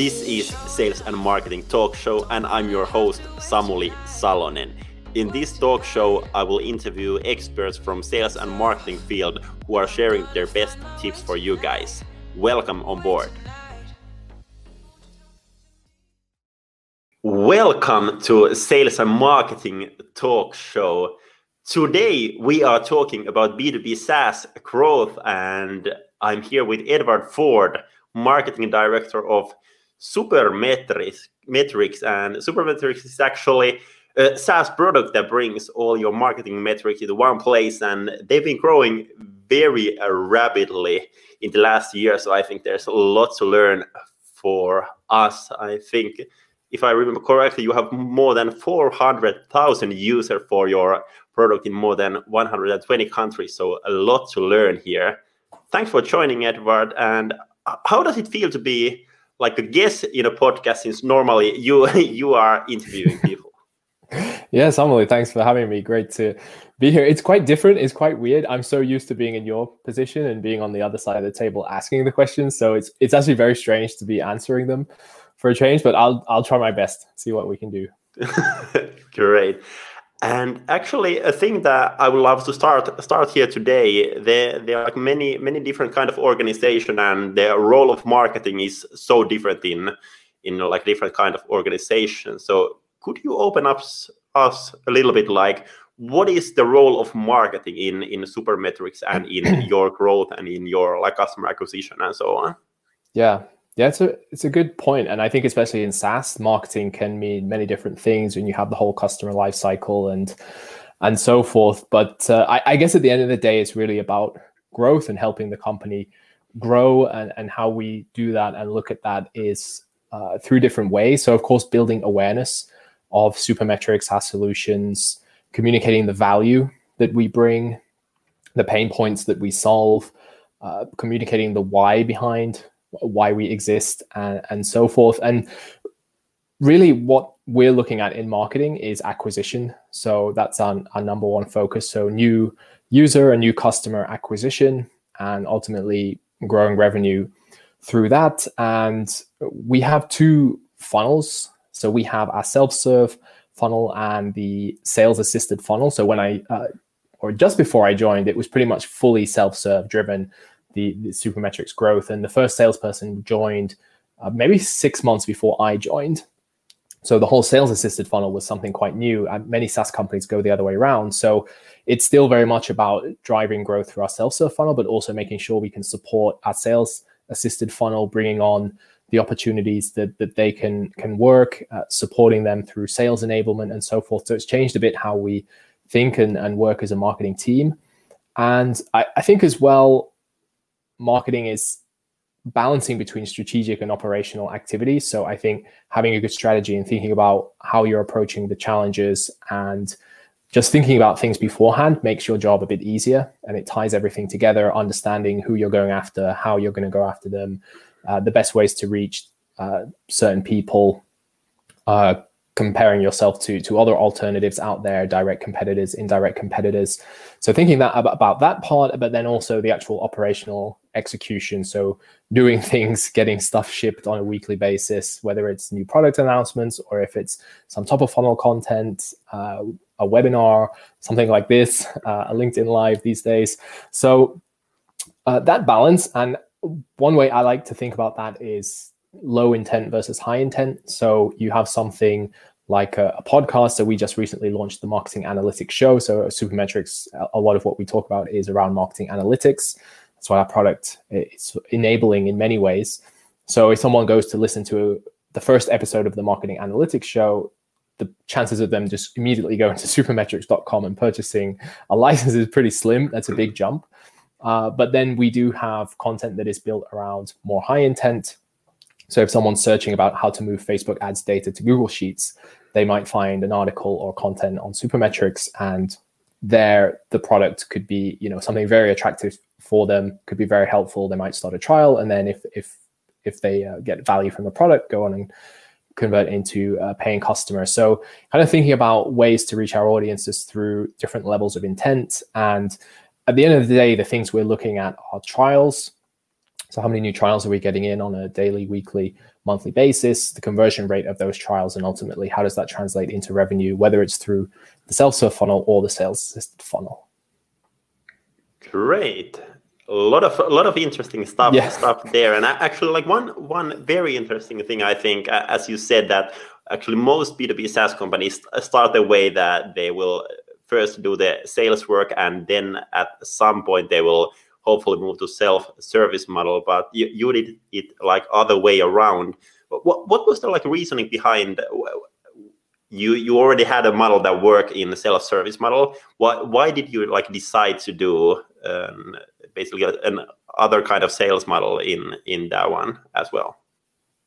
This is Sales and Marketing Talk Show, and I'm your host, Samuli Salonen. In this talk show, I will interview experts from sales and marketing field who are sharing their best tips for you guys. Welcome on board. Welcome to Sales and Marketing Talk Show. Today we are talking about B2B SaaS growth, and I'm here with Edward Ford, Marketing Director of Supermetrics. Metrics and Supermetrics is actually a SaaS product that brings all your marketing metrics into one place, and they've been growing very uh, rapidly in the last year. So I think there's a lot to learn for us. I think, if I remember correctly, you have more than 400,000 users for your product in more than 120 countries. So a lot to learn here. Thanks for joining, Edward. And how does it feel to be like a guest in a podcast? Since normally you you are interviewing people. yes, Samuli, thanks for having me. Great to be here. It's quite different. It's quite weird. I'm so used to being in your position and being on the other side of the table asking the questions. So it's it's actually very strange to be answering them for a change, but I'll I'll try my best, see what we can do. Great. And actually, a thing that I would love to start start here today, there there are like many many different kind of organization, and the role of marketing is so different in in like different kind of organizations. So could you open up us a little bit like what is the role of marketing in in supermetrics and in your growth and in your like customer acquisition and so on yeah yeah it's a it's a good point and i think especially in saas marketing can mean many different things when you have the whole customer life cycle and and so forth. But uh, I, I guess at the end of the day it's really about growth and helping the company grow and, and how we do that and look at that is uh, through different ways. So of course building awareness of Supermetrics, our solutions, communicating the value that we bring, the pain points that we solve, uh, communicating the why behind why we exist, and, and so forth. And really, what we're looking at in marketing is acquisition. So that's our, our number one focus. So, new user and new customer acquisition, and ultimately growing revenue through that. And we have two funnels so we have our self-serve funnel and the sales assisted funnel. So when I uh, or just before I joined, it was pretty much fully self-serve driven. The, the Supermetrics growth and the first salesperson joined uh, maybe six months before I joined. So the whole sales assisted funnel was something quite new. And many SaaS companies go the other way around. So it's still very much about driving growth through our self-serve funnel, but also making sure we can support our sales assisted funnel, bringing on the opportunities that, that they can can work, uh, supporting them through sales enablement and so forth. So it's changed a bit how we think and, and work as a marketing team. And I, I think as well, marketing is balancing between strategic and operational activities. So I think having a good strategy and thinking about how you're approaching the challenges and just thinking about things beforehand makes your job a bit easier and it ties everything together, understanding who you're going after, how you're going to go after them, uh, the best ways to reach uh, certain people, uh, comparing yourself to to other alternatives out there, direct competitors, indirect competitors. So thinking that about, that part, but then also the actual operational execution. So doing things, getting stuff shipped on a weekly basis, whether it's new product announcements or if it's some top of funnel content, uh, a webinar, something like this, uh, a LinkedIn Live these days. So uh, that balance and one way I like to think about that is low intent versus high intent. So you have something like a, a, podcast. So we just recently launched the marketing analytics show. So Supermetrics, a lot of what we talk about is around marketing analytics. That's what our product is enabling in many ways. So if someone goes to listen to the first episode of the marketing analytics show, the chances of them just immediately going to supermetrics.com and purchasing a license is pretty slim. That's a big jump. Uh, but then we do have content that is built around more high intent. So if someone's searching about how to move Facebook ads data to Google Sheets, they might find an article or content on Supermetrics, and there the product could be, you know, something very attractive for them, could be very helpful. They might start a trial, and then if if if they uh, get value from the product, go on and convert into a paying customer. So kind of thinking about ways to reach our audiences through different levels of intent and at the end of the day, the things we're looking at are trials. So, how many new trials are we getting in on a daily, weekly, monthly basis, the conversion rate of those trials, and ultimately how does that translate into revenue, whether it's through the self-serve funnel or the sales assisted funnel. Great. A lot of a lot of interesting stuff yeah. stuff there, and actually, like one one very interesting thing I think, as you said, that actually most B two B SaaS companies start the way that they will first do the sales work, and then at some point they will hopefully move to self-service model. But you, you did it like other way around. What what was the like reasoning behind? You you already had a model that worked in the self-service model. Why why did you like decide to do um, basically an other kind of sales model in in that one as well?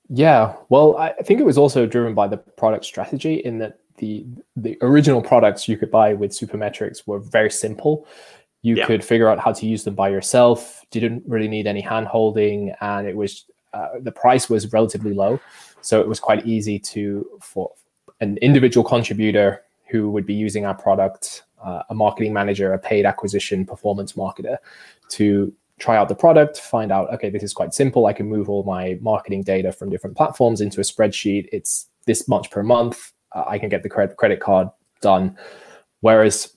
Yeah, well, I think it was also driven by the product strategy in that the the original products you could buy with Supermetrics were very simple you yeah. could figure out how to use them by yourself didn't really need any hand holding and it was uh, the price was relatively low so it was quite easy to for an individual contributor who would be using our product uh, a marketing manager a paid acquisition performance marketer to try out the product find out okay this is quite simple i can move all my marketing data from different platforms into a spreadsheet it's this much per month uh, i can get the credit credit card done whereas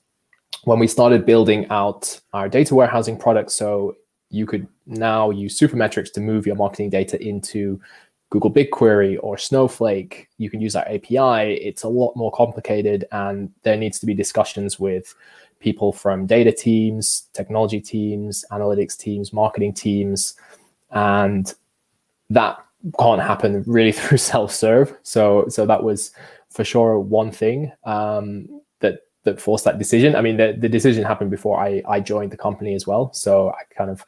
when we started building out our data warehousing product, so you could now use Supermetrics to move your marketing data into Google BigQuery or Snowflake. You can use our API. It's a lot more complicated, and there needs to be discussions with people from data teams, technology teams, analytics teams, marketing teams, and that can't happen really through self-serve. So, so that was for sure one thing. Um, that forced that decision. I mean, the, the decision happened before I, I joined the company as well. So I kind of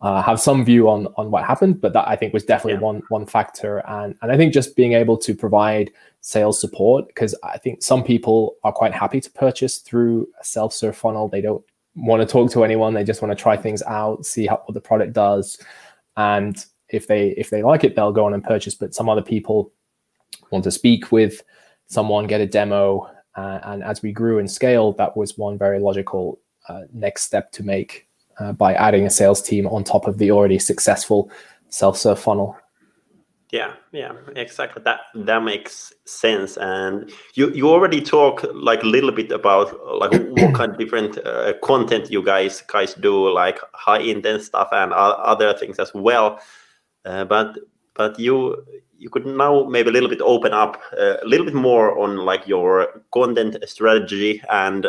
uh, have some view on on what happened, but that I think was definitely yeah. one one factor. And and I think just being able to provide sales support because I think some people are quite happy to purchase through a self serve funnel. They don't want to talk to anyone. They just want to try things out, see how what the product does, and if they if they like it, they'll go on and purchase. But some other people want to speak with someone, get a demo, uh, and as we grew and scaled, that was one very logical uh, next step to make uh, by adding a sales team on top of the already successful self-serve funnel. Yeah, yeah, exactly. That that makes sense. And you you already talk like a little bit about like what kind of different uh, content you guys guys do, like high intent stuff and other things as well. Uh, but but you you could now maybe a little bit open up uh, a little bit more on like your content strategy and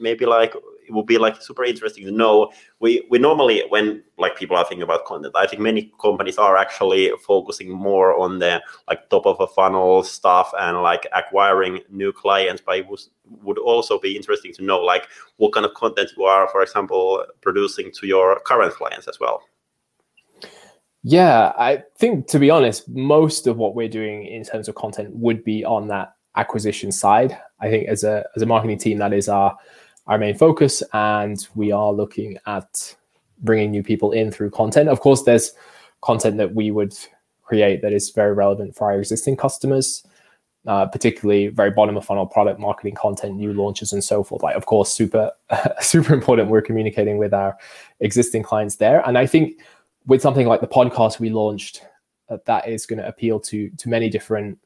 maybe like it would be like super interesting to know. We we normally when like people are thinking about content i think many companies are actually focusing more on the like top of a funnel stuff and like acquiring new clients but it was, would also be interesting to know like what kind of content you are for example producing to your current clients as well yeah, I think to be honest, most of what we're doing in terms of content would be on that acquisition side. I think as a as a marketing team, that is our our main focus, and we are looking at bringing new people in through content. Of course, there's content that we would create that is very relevant for our existing customers. Uh, particularly very bottom of funnel product marketing content, new launches, and so forth. Like, of course, super, super important. We're communicating with our existing clients there, and I think with something like the podcast we launched, uh, that is going to appeal to to many different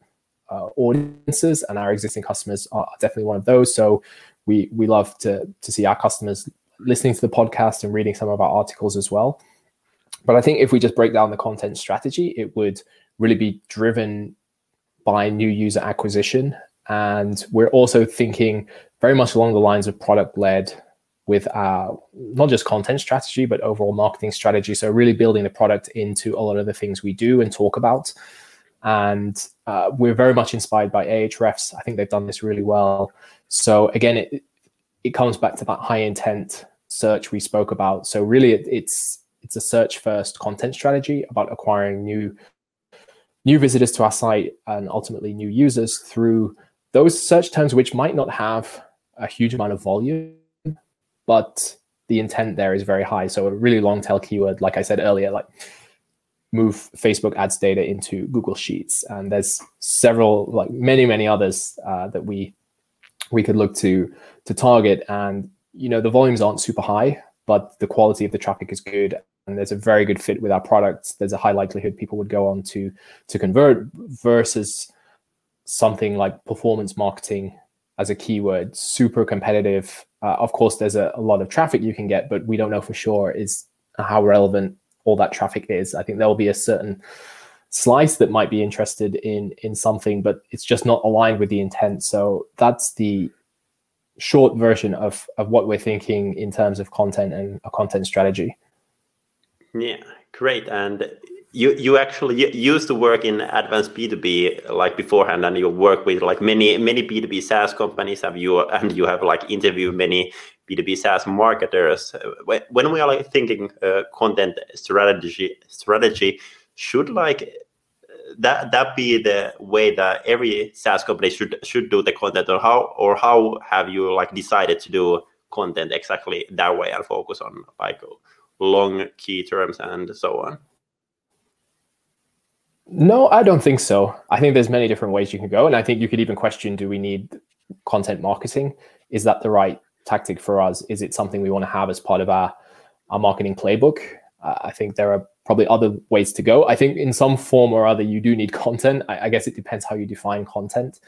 uh, audiences, and our existing customers are definitely one of those. So we we love to to see our customers listening to the podcast and reading some of our articles as well. But I think if we just break down the content strategy, it would really be driven by new user acquisition. And we're also thinking very much along the lines of product led with our not just content strategy but overall marketing strategy. So really building the product into a lot of the things we do and talk about. And uh, we're very much inspired by ahrefs i think they've done this really well. So again it it comes back to that high intent search we spoke about. So really it, it's it's a search first content strategy about acquiring new new visitors to our site and ultimately new users through those search terms which might not have a huge amount of volume but the intent there is very high. So a really long tail keyword, like I said earlier, like move Facebook ads data into Google Sheets, and there's several, like many, many others uh, that we we could look to to target. And you know the volumes aren't super high, but the quality of the traffic is good, and there's a very good fit with our products, there's a high likelihood people would go on to to convert versus something like performance marketing as a keyword, super competitive. Uh, of course, there's a, a lot of traffic you can get, but we don't know for sure is how relevant all that traffic is. I think there will be a certain slice that might be interested in in something, but it's just not aligned with the intent. So that's the short version of of what we're thinking in terms of content and a content strategy. Yeah, great. And you you actually used to work in Advance B2B like beforehand and you work with like many many B2B SaaS companies have you and you have like interviewed many B2B SaaS marketers. When we are like thinking uh, content strategy strategy, should like that that be the way that every SaaS company should should do the content or how or how have you like decided to do content exactly that way and focus on like long key terms and so on? No, I don't think so. I think there's many different ways you can go, and I think you could even question: Do we need content marketing? Is that the right tactic for us? Is it something we want to have as part of our our marketing playbook? Uh, I think there are probably other ways to go. I think in some form or other, you do need content. I, I guess it depends how you define content.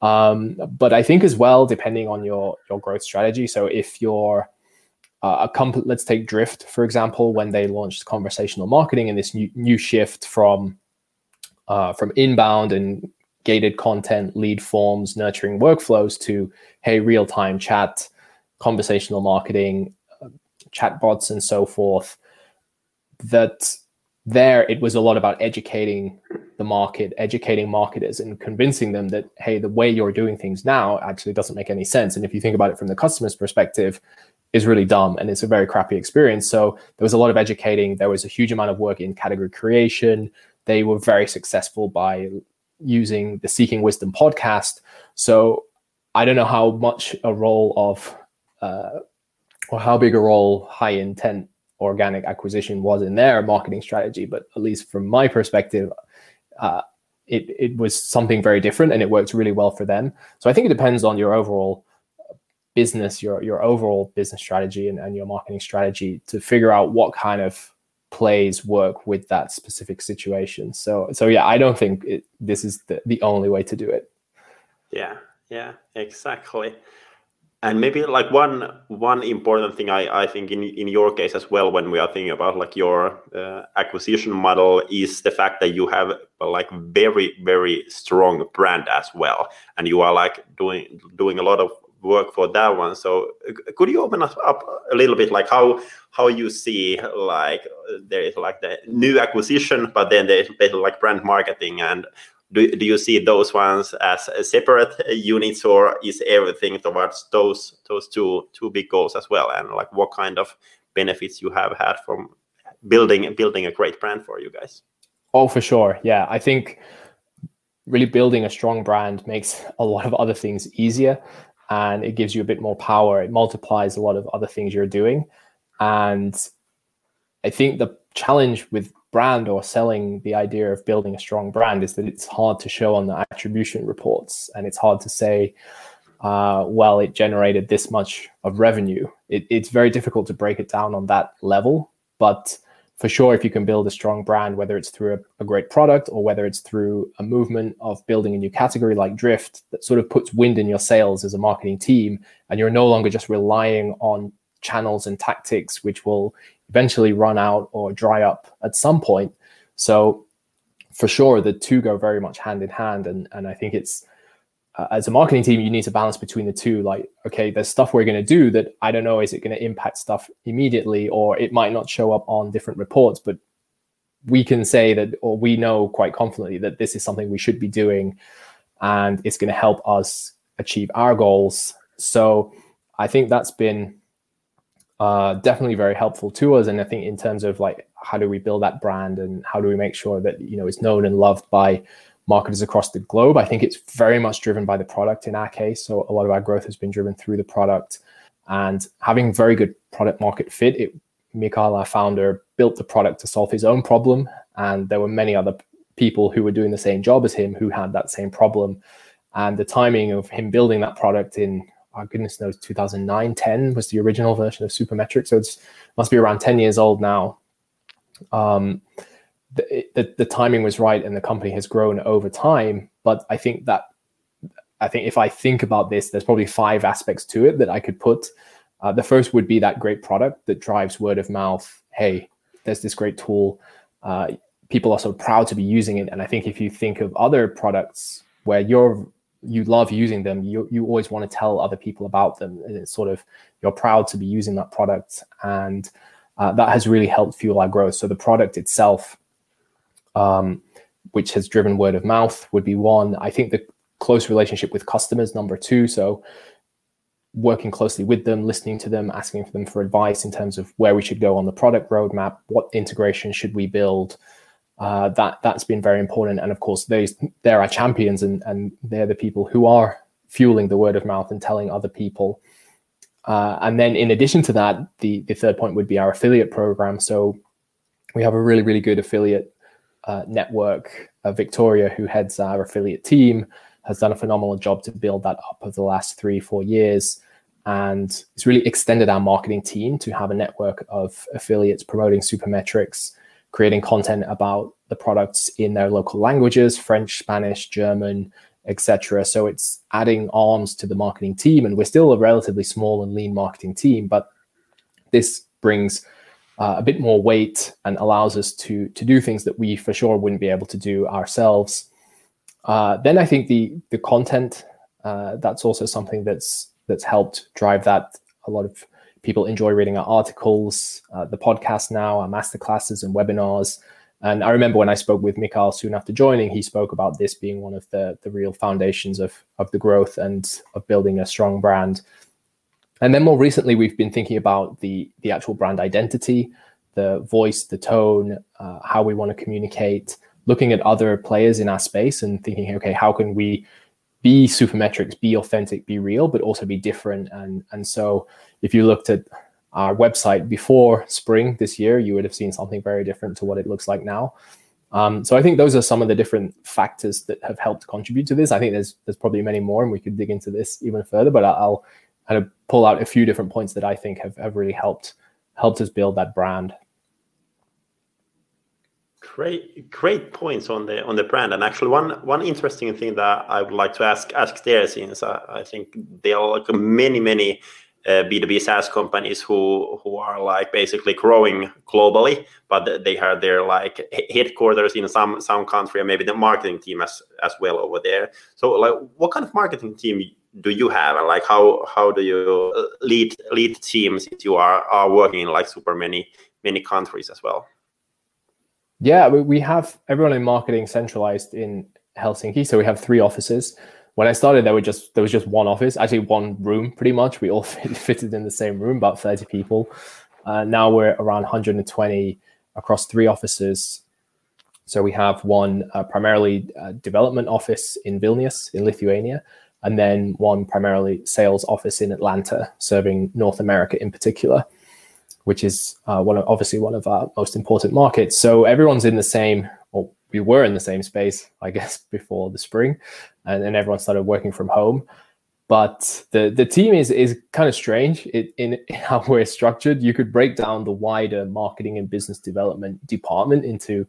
Um, but I think as well, depending on your your growth strategy. So if you're uh, a company, let's take Drift for example, when they launched conversational marketing and this new, new shift from uh, from inbound and gated content, lead forms, nurturing workflows to hey, real time chat, conversational marketing, uh, chatbots, and so forth. That there it was a lot about educating the market, educating marketers, and convincing them that hey, the way you're doing things now actually doesn't make any sense. And if you think about it from the customer's perspective, is really dumb and it's a very crappy experience. So there was a lot of educating. There was a huge amount of work in category creation, they were very successful by using the Seeking Wisdom podcast. So I don't know how much a role of uh, or how big a role high intent organic acquisition was in their marketing strategy, but at least from my perspective, uh, it it was something very different and it worked really well for them. So I think it depends on your overall business, your your overall business strategy and, and your marketing strategy to figure out what kind of plays work with that specific situation. So so yeah, I don't think it, this is the, the only way to do it. Yeah, yeah, exactly. And maybe like one one important thing I, I think in in your case as well when we are thinking about like your uh, acquisition model is the fact that you have like very very strong brand as well and you are like doing doing a lot of work for that one. So uh, could you open us up a little bit, like how how you see like there is like the new acquisition, but then there's like brand marketing and do, do you see those ones as a separate units or is everything towards those those two two big goals as well? And like what kind of benefits you have had from building building a great brand for you guys? Oh for sure. Yeah i think really building a strong brand makes a lot of other things easier and it gives you a bit more power. It multiplies a lot of other things you're doing. And I think the challenge with brand or selling the idea of building a strong brand is that it's hard to show on the attribution reports and it's hard to say, uh, well, it generated this much of revenue. It, it's very difficult to break it down on that level. But for sure, if you can build a strong brand, whether it's through a, a, great product or whether it's through a movement of building a new category like Drift that sort of puts wind in your sails as a marketing team, and you're no longer just relying on channels and tactics, which will eventually run out or dry up at some point. So, for sure, the two go very much hand in hand, and and I think it's uh, as a marketing team, you need to balance between the two. Like, okay, there's stuff we're going to do that I don't know, is it going to impact stuff immediately, or it might not show up on different reports, but we can say that, or we know quite confidently that this is something we should be doing and it's going to help us achieve our goals. So I think that's been uh, definitely very helpful to us. And I think in terms of like, how do we build that brand and how do we make sure that, you know, it's known and loved by marketers across the globe. I think it's very much driven by the product in our case. So a lot of our growth has been driven through the product and having very good product market fit. It, Mikael, our founder, built the product to solve his own problem. And there were many other people who were doing the same job as him who had that same problem. And the timing of him building that product in, oh goodness knows, 2009, 10 was the original version of Supermetric. So it must be around 10 years old now. um, the, the, the timing was right and the company has grown over time. But I think that I think if I think about this, there's probably five aspects to it that I could put. Uh, the first would be that great product that drives word of mouth. Hey, there's this great tool. Uh, people are so proud to be using it. And I think if you think of other products where you're you love using them, you you always want to tell other people about them. And it's sort of you're proud to be using that product, and uh, that has really helped fuel our growth. So the product itself, um, which has driven word of mouth, would be one. I think the close relationship with customers, number two. So working closely with them, listening to them, asking for them for advice in terms of where we should go on the product roadmap, what integration should we build. Uh, that that's been very important, and of course, they they're our champions, and and they're the people who are fueling the word of mouth and telling other people. Uh, and then, in addition to that, the the third point would be our affiliate program. So we have a really really good affiliate uh, network. Uh, Victoria, who heads our affiliate team, has done a phenomenal job to build that up over the last three, four years. And it's really extended our marketing team to have a network of affiliates promoting Supermetrics, creating content about the products in their local languages French, Spanish, German, etc. So it's adding arms to the marketing team. And we're still a relatively small and lean marketing team, but this brings uh, a bit more weight and allows us to to do things that we for sure wouldn't be able to do ourselves uh, then I think the the content uh, that's also something that's that's helped drive that. A lot of people enjoy reading our articles, uh, the podcast now, our masterclasses and webinars. And I remember when I spoke with Mikael soon after joining, he spoke about this being one of the the real foundations of of the growth and of building a strong brand. And then more recently, we've been thinking about the the actual brand identity, the voice, the tone, uh, how we want to communicate looking at other players in our space and thinking, okay, how can we be supermetrics, be authentic, be real, but also be different? And and so if you looked at our website before spring this year, you would have seen something very different to what it looks like now. Um, so I think those are some of the different factors that have helped contribute to this. I think there's there's probably many more, and we could dig into this even further. But I'll kind of pull out a few different points that I think have, have really helped helped us build that brand. Great, great points on the on the brand. And actually, one one interesting thing that I would like to ask ask there, since I, I think there are like many many uh, B2B SaaS companies who who are like basically growing globally, but they have their like headquarters in some some country and maybe the marketing team as as well over there. So like, what kind of marketing team do you have, and like how how do you uh, lead lead teams if you are are working in like super many many countries as well? Yeah, we have everyone in marketing centralized in Helsinki. So we have three offices. When I started, there were just there was just one office, actually one room, pretty much. We all fitted in the same room, about thirty people. Uh, now we're around 120 across three offices. So we have one uh, primarily uh, development office in Vilnius in Lithuania, and then one primarily sales office in Atlanta, serving North America in particular which is uh, one of, obviously one of our most important markets. So everyone's in the same, or we were in the same space, I guess, before the spring, and then everyone started working from home. But the the team is is kind of strange in how we're structured. You could break down the wider marketing and business development department into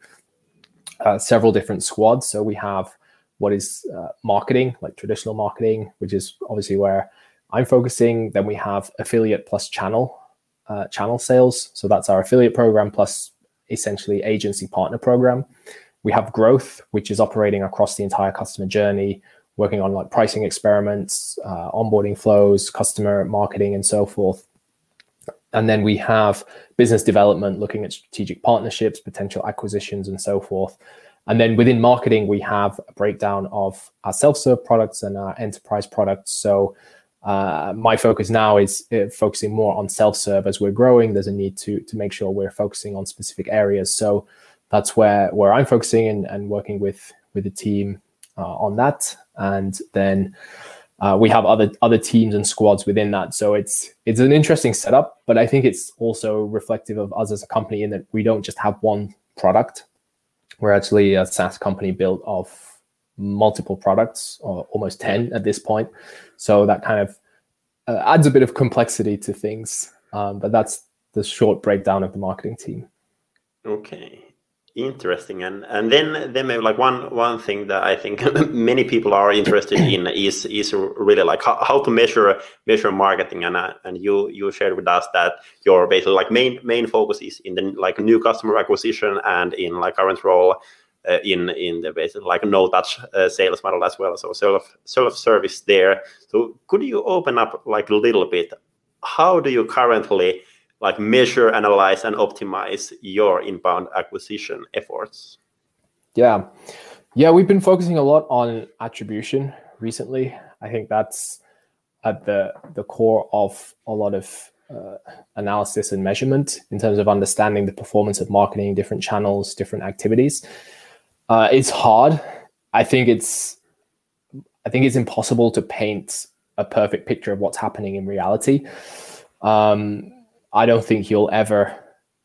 uh, several different squads. So we have what is uh, marketing, like traditional marketing, which is obviously where I'm focusing. Then we have affiliate plus channel, uh, channel sales. So that's our affiliate program plus essentially agency partner program. We have growth, which is operating across the entire customer journey, working on like pricing experiments, uh, onboarding flows, customer marketing, and so forth. And then we have business development, looking at strategic partnerships, potential acquisitions, and so forth. And then within marketing, we have a breakdown of our self serve products and our enterprise products. So uh, my focus now is uh, focusing more on self-serve as we're growing. There's a need to to make sure we're focusing on specific areas. So that's where where I'm focusing and, and working with with the team uh, on that. And then uh, we have other other teams and squads within that. So it's it's an interesting setup, but I think it's also reflective of us as a company in that we don't just have one product. We're actually a SaaS company built of multiple products, or almost 10 at this point. So that kind of uh, adds a bit of complexity to things. Um, but that's the short breakdown of the marketing team. Okay, interesting. And and then then maybe like one one thing that I think many people are interested in is is really like how, how to measure measure marketing. And uh, and you you shared with us that your basically like main main focus is in the like new customer acquisition and in like current role. Uh, in in the basic like no touch uh, sales model as well so self self service there so could you open up like a little bit how do you currently like measure, analyze, and optimize your inbound acquisition efforts? Yeah. Yeah, we've been focusing a lot on attribution recently. I think that's at the the core of a lot of uh, analysis and measurement in terms of understanding the performance of marketing, different channels, different activities. Uh, it's hard. I think it's I think it's impossible to paint a perfect picture of what's happening in reality. Um, I don't think you'll ever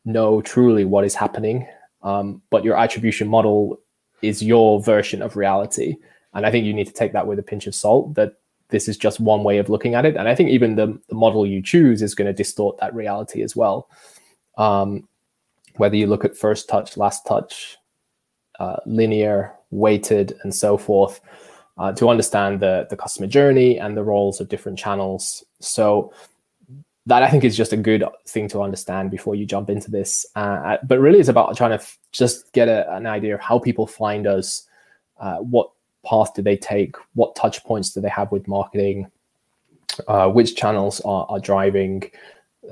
know truly what is happening. Um, but your attribution model is your version of reality. And I think you need to take that with a pinch of salt that this is just one way of looking at it. And I think even the, the model you choose is going to distort that reality as well. Um, whether you look at first touch, last touch, uh, linear, weighted, and so forth, uh, to understand the, the customer journey and the roles of different channels. So that I think is just a good thing to understand before you jump into this. Uh, but really, it's about trying to f- just get a, an idea of how people find us, uh, what path do they take, what touch points do they have with marketing, uh, which channels are, are driving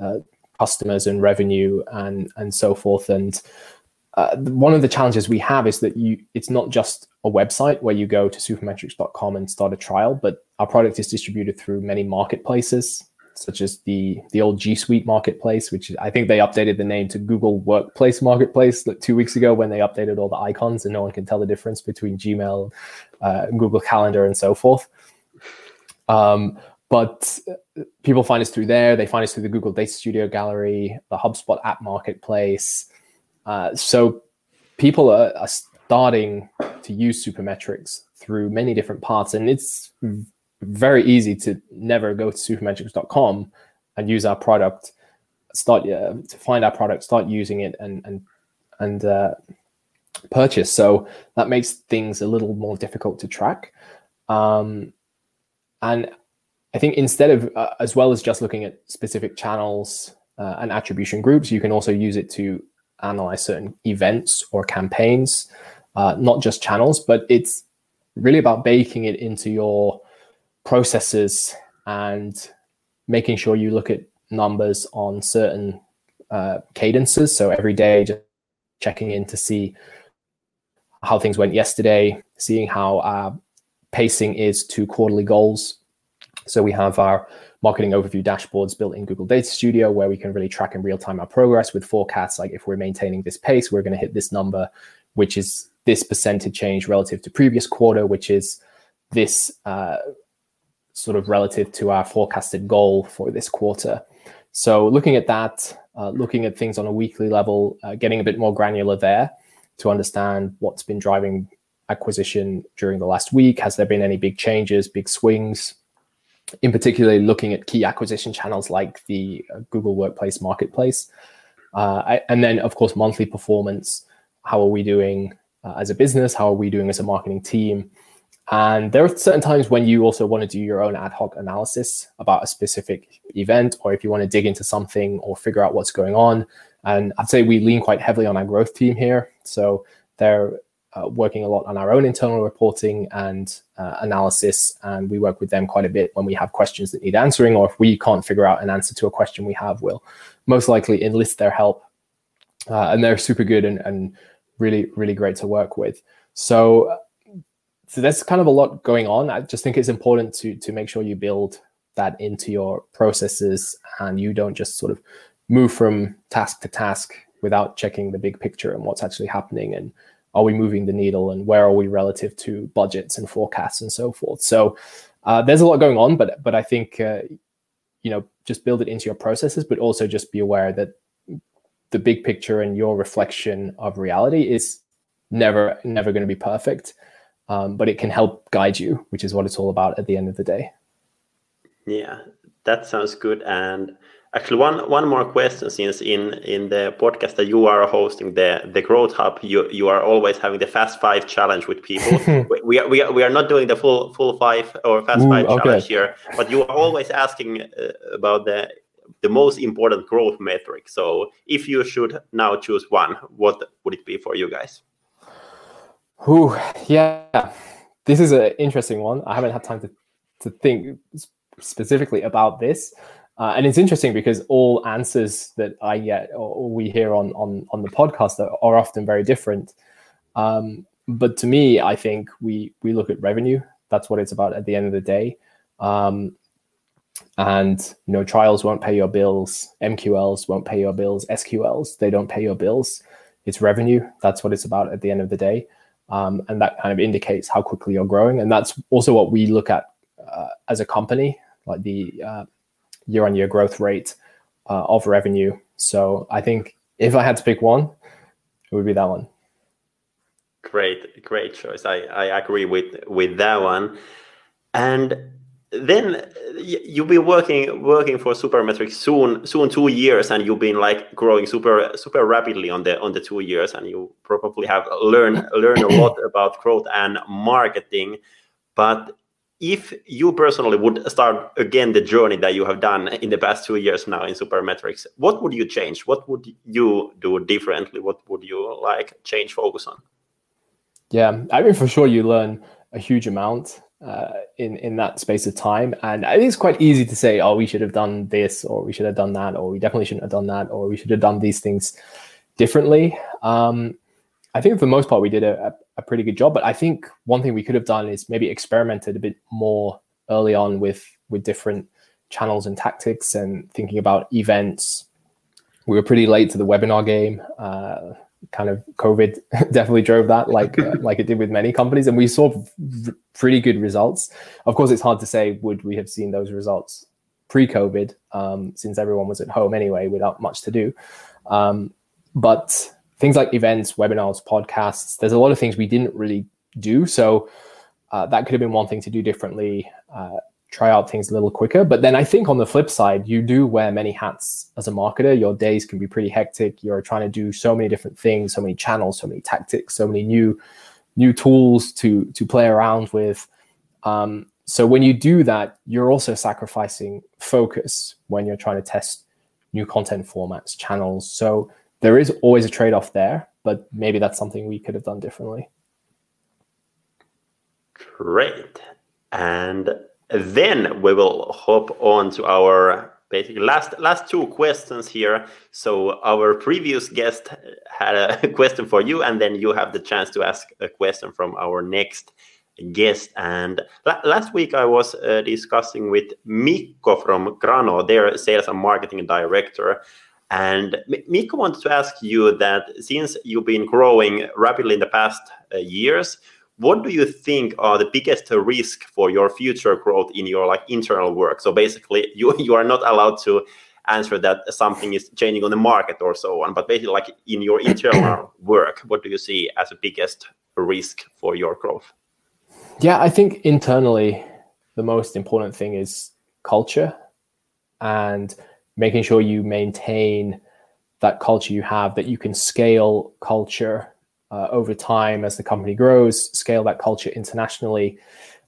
uh, customers and revenue, and and so forth. And uh, one of the challenges we have is that you it's not just a website where you go to supermetrics.com and start a trial, but our product is distributed through many marketplaces such as the the old G Suite marketplace, which I think they updated the name to Google Workspace Marketplace like two weeks ago when they updated all the icons, and no one can tell the difference between Gmail, uh, Google Calendar, and so forth. Um, but people find us through there. They find us through the Google Data Studio Gallery, the HubSpot App Marketplace. Uh, so people are, are starting to use Supermetrics through many different parts, and it's very easy to never go to supermetrics.com and use our product start uh, to find our product start using it and and and uh, purchase. So that makes things a little more difficult to track. Um, and i think instead of uh, as well as just looking at specific channels uh, and attribution groups you can also use it to analyze certain events or campaigns uh, not just channels but it's really about baking it into your processes and making sure you look at numbers on certain uh, cadences. So every day, just checking in to see how things went yesterday, seeing how our pacing is to quarterly goals. So we have our marketing overview dashboards built in Google Data Studio where we can really track in real time our progress with forecasts. Like if we're maintaining this pace, we're going to hit this number, which is this percentage change relative to previous quarter, which is this uh, sort of relative to our forecasted goal for this quarter. So looking at that, uh, looking at things on a weekly level, uh, getting a bit more granular there to understand what's been driving acquisition during the last week. Has there been any big changes, big swings? In particular, looking at key acquisition channels like the uh, Google Workspace Marketplace. Uh, I, and then, of course, monthly performance. How are we doing uh, as a business? How are we doing as a marketing team? And there are certain times when you also want to do your own ad hoc analysis about a specific event, or if you want to dig into something or figure out what's going on. And I'd say we lean quite heavily on our growth team here. So they're uh, working a lot on our own internal reporting and uh, analysis. And we work with them quite a bit when we have questions that need answering, or if we can't figure out an answer to a question we have, we'll most likely enlist their help. Uh, and they're super good and, and really, really great to work with. So so there's kind of a lot going on. I just think it's important to to make sure you build that into your processes and you don't just sort of move from task to task without checking the big picture and what's actually happening and are we moving the needle and where are we relative to budgets and forecasts and so forth. So uh, there's a lot going on, but but I think uh, you know just build it into your processes, but also just be aware that the big picture and your reflection of reality is never never going to be perfect um, but it can help guide you, which is what it's all about at the end of the day. Yeah, that sounds good. And Actually, one one more question since in in the podcast that you are hosting the the Growth Hub, you you are always having the Fast Five challenge with people. we, are, we are we are not doing the full full five or Fast Ooh, Five okay. challenge here, but you are always asking uh, about the the most important growth metric. So, if you should now choose one, what would it be for you guys? Ooh, yeah, this is an interesting one. I haven't had time to to think specifically about this. Uh, and it's interesting because all answers that I get or we hear on on on the podcast are, are often very different. Um, but to me, I think we we look at revenue. That's what it's about at the end of the day. Um, and you know, trials won't pay your bills. MQLs won't pay your bills. SQLs they don't pay your bills. It's revenue. That's what it's about at the end of the day. Um, and that kind of indicates how quickly you're growing. And that's also what we look at uh, as a company, like the uh, year-on-year growth rate uh, of revenue. So I think if I had to pick one, it would be that one. Great, great choice. I, I agree with with that one. And then uh, you've been working working for Supermetrics soon soon two years, and you've been like growing super super rapidly on the on the two years, and you probably have learned learned a lot about growth and marketing. But if you personally would start again the journey that you have done in the past two years now in Supermetrics, what would you change? What would you do differently? What would you like change focus on? Yeah, I mean, for sure, you learn a huge amount uh, in in that space of time, and I think it's quite easy to say, "Oh, we should have done this, or we should have done that, or we definitely shouldn't have done that, or we should have done these things differently." Um, I think for the most part, we did a, a pretty good job. But I think one thing we could have done is maybe experimented a bit more early on with with different channels and tactics and thinking about events. We were pretty late to the webinar game. Uh, kind of COVID definitely drove that, like uh, like it did with many companies, and we saw pretty good results. Of course, it's hard to say would we have seen those results pre-COVID, um, since everyone was at home anyway without much to do. Um, but things like events, webinars, podcasts. There's a lot of things we didn't really do. So uh, that could have been one thing to do differently, uh, try out things a little quicker. But then I think on the flip side, you do wear many hats as a marketer. Your days can be pretty hectic. You're trying to do so many different things, so many channels, so many tactics, so many new new tools to to play around with. Um, so when you do that, you're also sacrificing focus when you're trying to test new content formats, channels. So there is always a trade off there, but maybe that's something we could have done differently. Great. And then we will hop on to our basically last last two questions here. So our previous guest had a question for you, and then you have the chance to ask a question from our next guest. And la last week I was uh, discussing with Mikko from Grano, their sales and marketing director, and Mikko wanted to ask you that since you've been growing rapidly in the past uh, years, what do you think are the biggest risk for your future growth in your like internal work? So basically, you you are not allowed to answer that something is changing on the market or so on, but basically like in your internal work, what do you see as the biggest risk for your growth? Yeah, I think internally the most important thing is culture and making sure you maintain that culture you have, that you can scale culture uh, over time as the company grows, scale that culture internationally.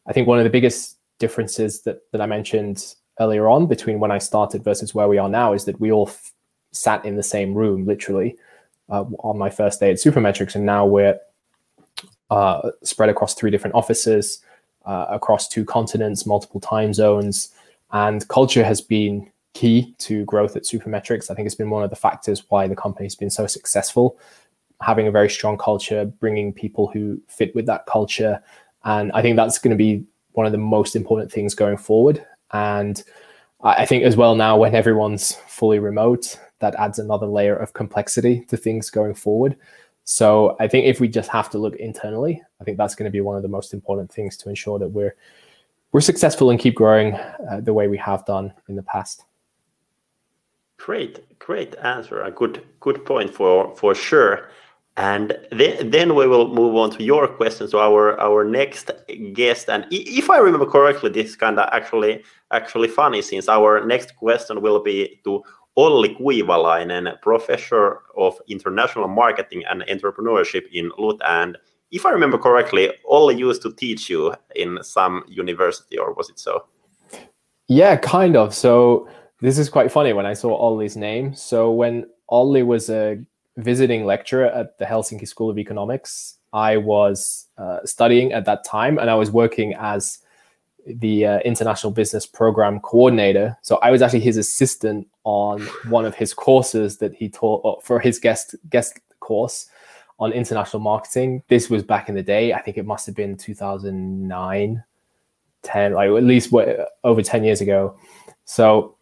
I think one of the biggest differences that, that I mentioned earlier on between when I started versus where we are now is that we all f- sat in the same room, literally, uh, on my first day at Supermetrics, and now we're uh, spread across three different offices, uh, across two continents, multiple time zones, and culture has been key to growth at Supermetrics. I think it's been one of the factors why the company's been so successful. Having a very strong culture, bringing people who fit with that culture. And I think that's going to be one of the most important things going forward. And I think as well now, when everyone's fully remote, that adds another layer of complexity to things going forward. So I think if we just have to look internally, I think that's going to be one of the most important things to ensure that we're we're successful and keep growing uh, the way we have done in the past. Great, great answer. A good, good point for for sure. And then, then we will move on to your questions to our our next guest. And if I remember correctly, this is kind of actually actually funny since our next question will be to Olli Kuivalainen, professor of international marketing and entrepreneurship in LUT. And if I remember correctly, Olli used to teach you in some university, or was it so? Yeah, kind of. So this is quite funny when I saw Olli's name. So when Olli was a visiting lecturer at the Helsinki School of Economics. I was uh, studying at that time and I was working as the uh, international business program coordinator. So I was actually his assistant on one of his courses that he taught for his guest guest course on international marketing. This was back in the day. I think it must have been 2009, 10, like at least over 10 years ago. So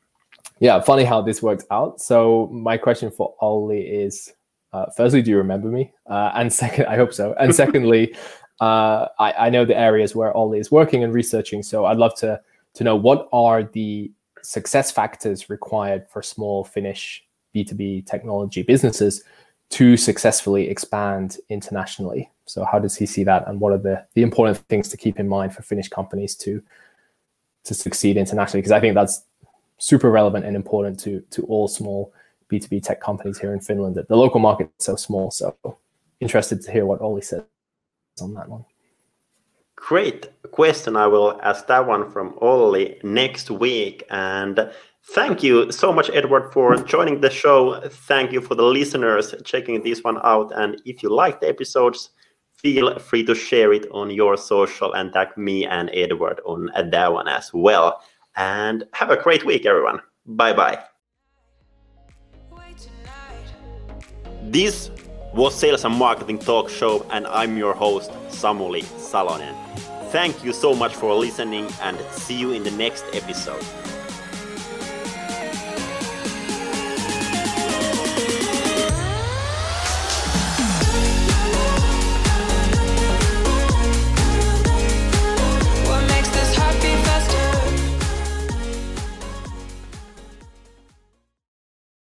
yeah, funny how this worked out. So my question for Olli is uh, firstly, do you remember me? Uh, and second, I hope so. And secondly, uh, I, I, know the areas where Olli is working and researching. So I'd love to to know what are the success factors required for small Finnish B2B technology businesses to successfully expand internationally. So how does he see that, and what are the the important things to keep in mind for Finnish companies to to succeed internationally? Because I think that's super relevant and important to to all small B2B tech companies here in Finland. The local market is so small. So interested to hear what Olli says on that one. Great question. I will ask that one from Olli next week. And thank you so much, Edward, for joining the show. Thank you for the listeners checking this one out. And if you like the episodes, feel free to share it on your social and tag me and Edward on that one as well. And have a great week, everyone. Bye bye. This was Sales and Marketing Talk Show, and I'm your host, Samuli Salonen. Thank you so much for listening, and see you in the next episode.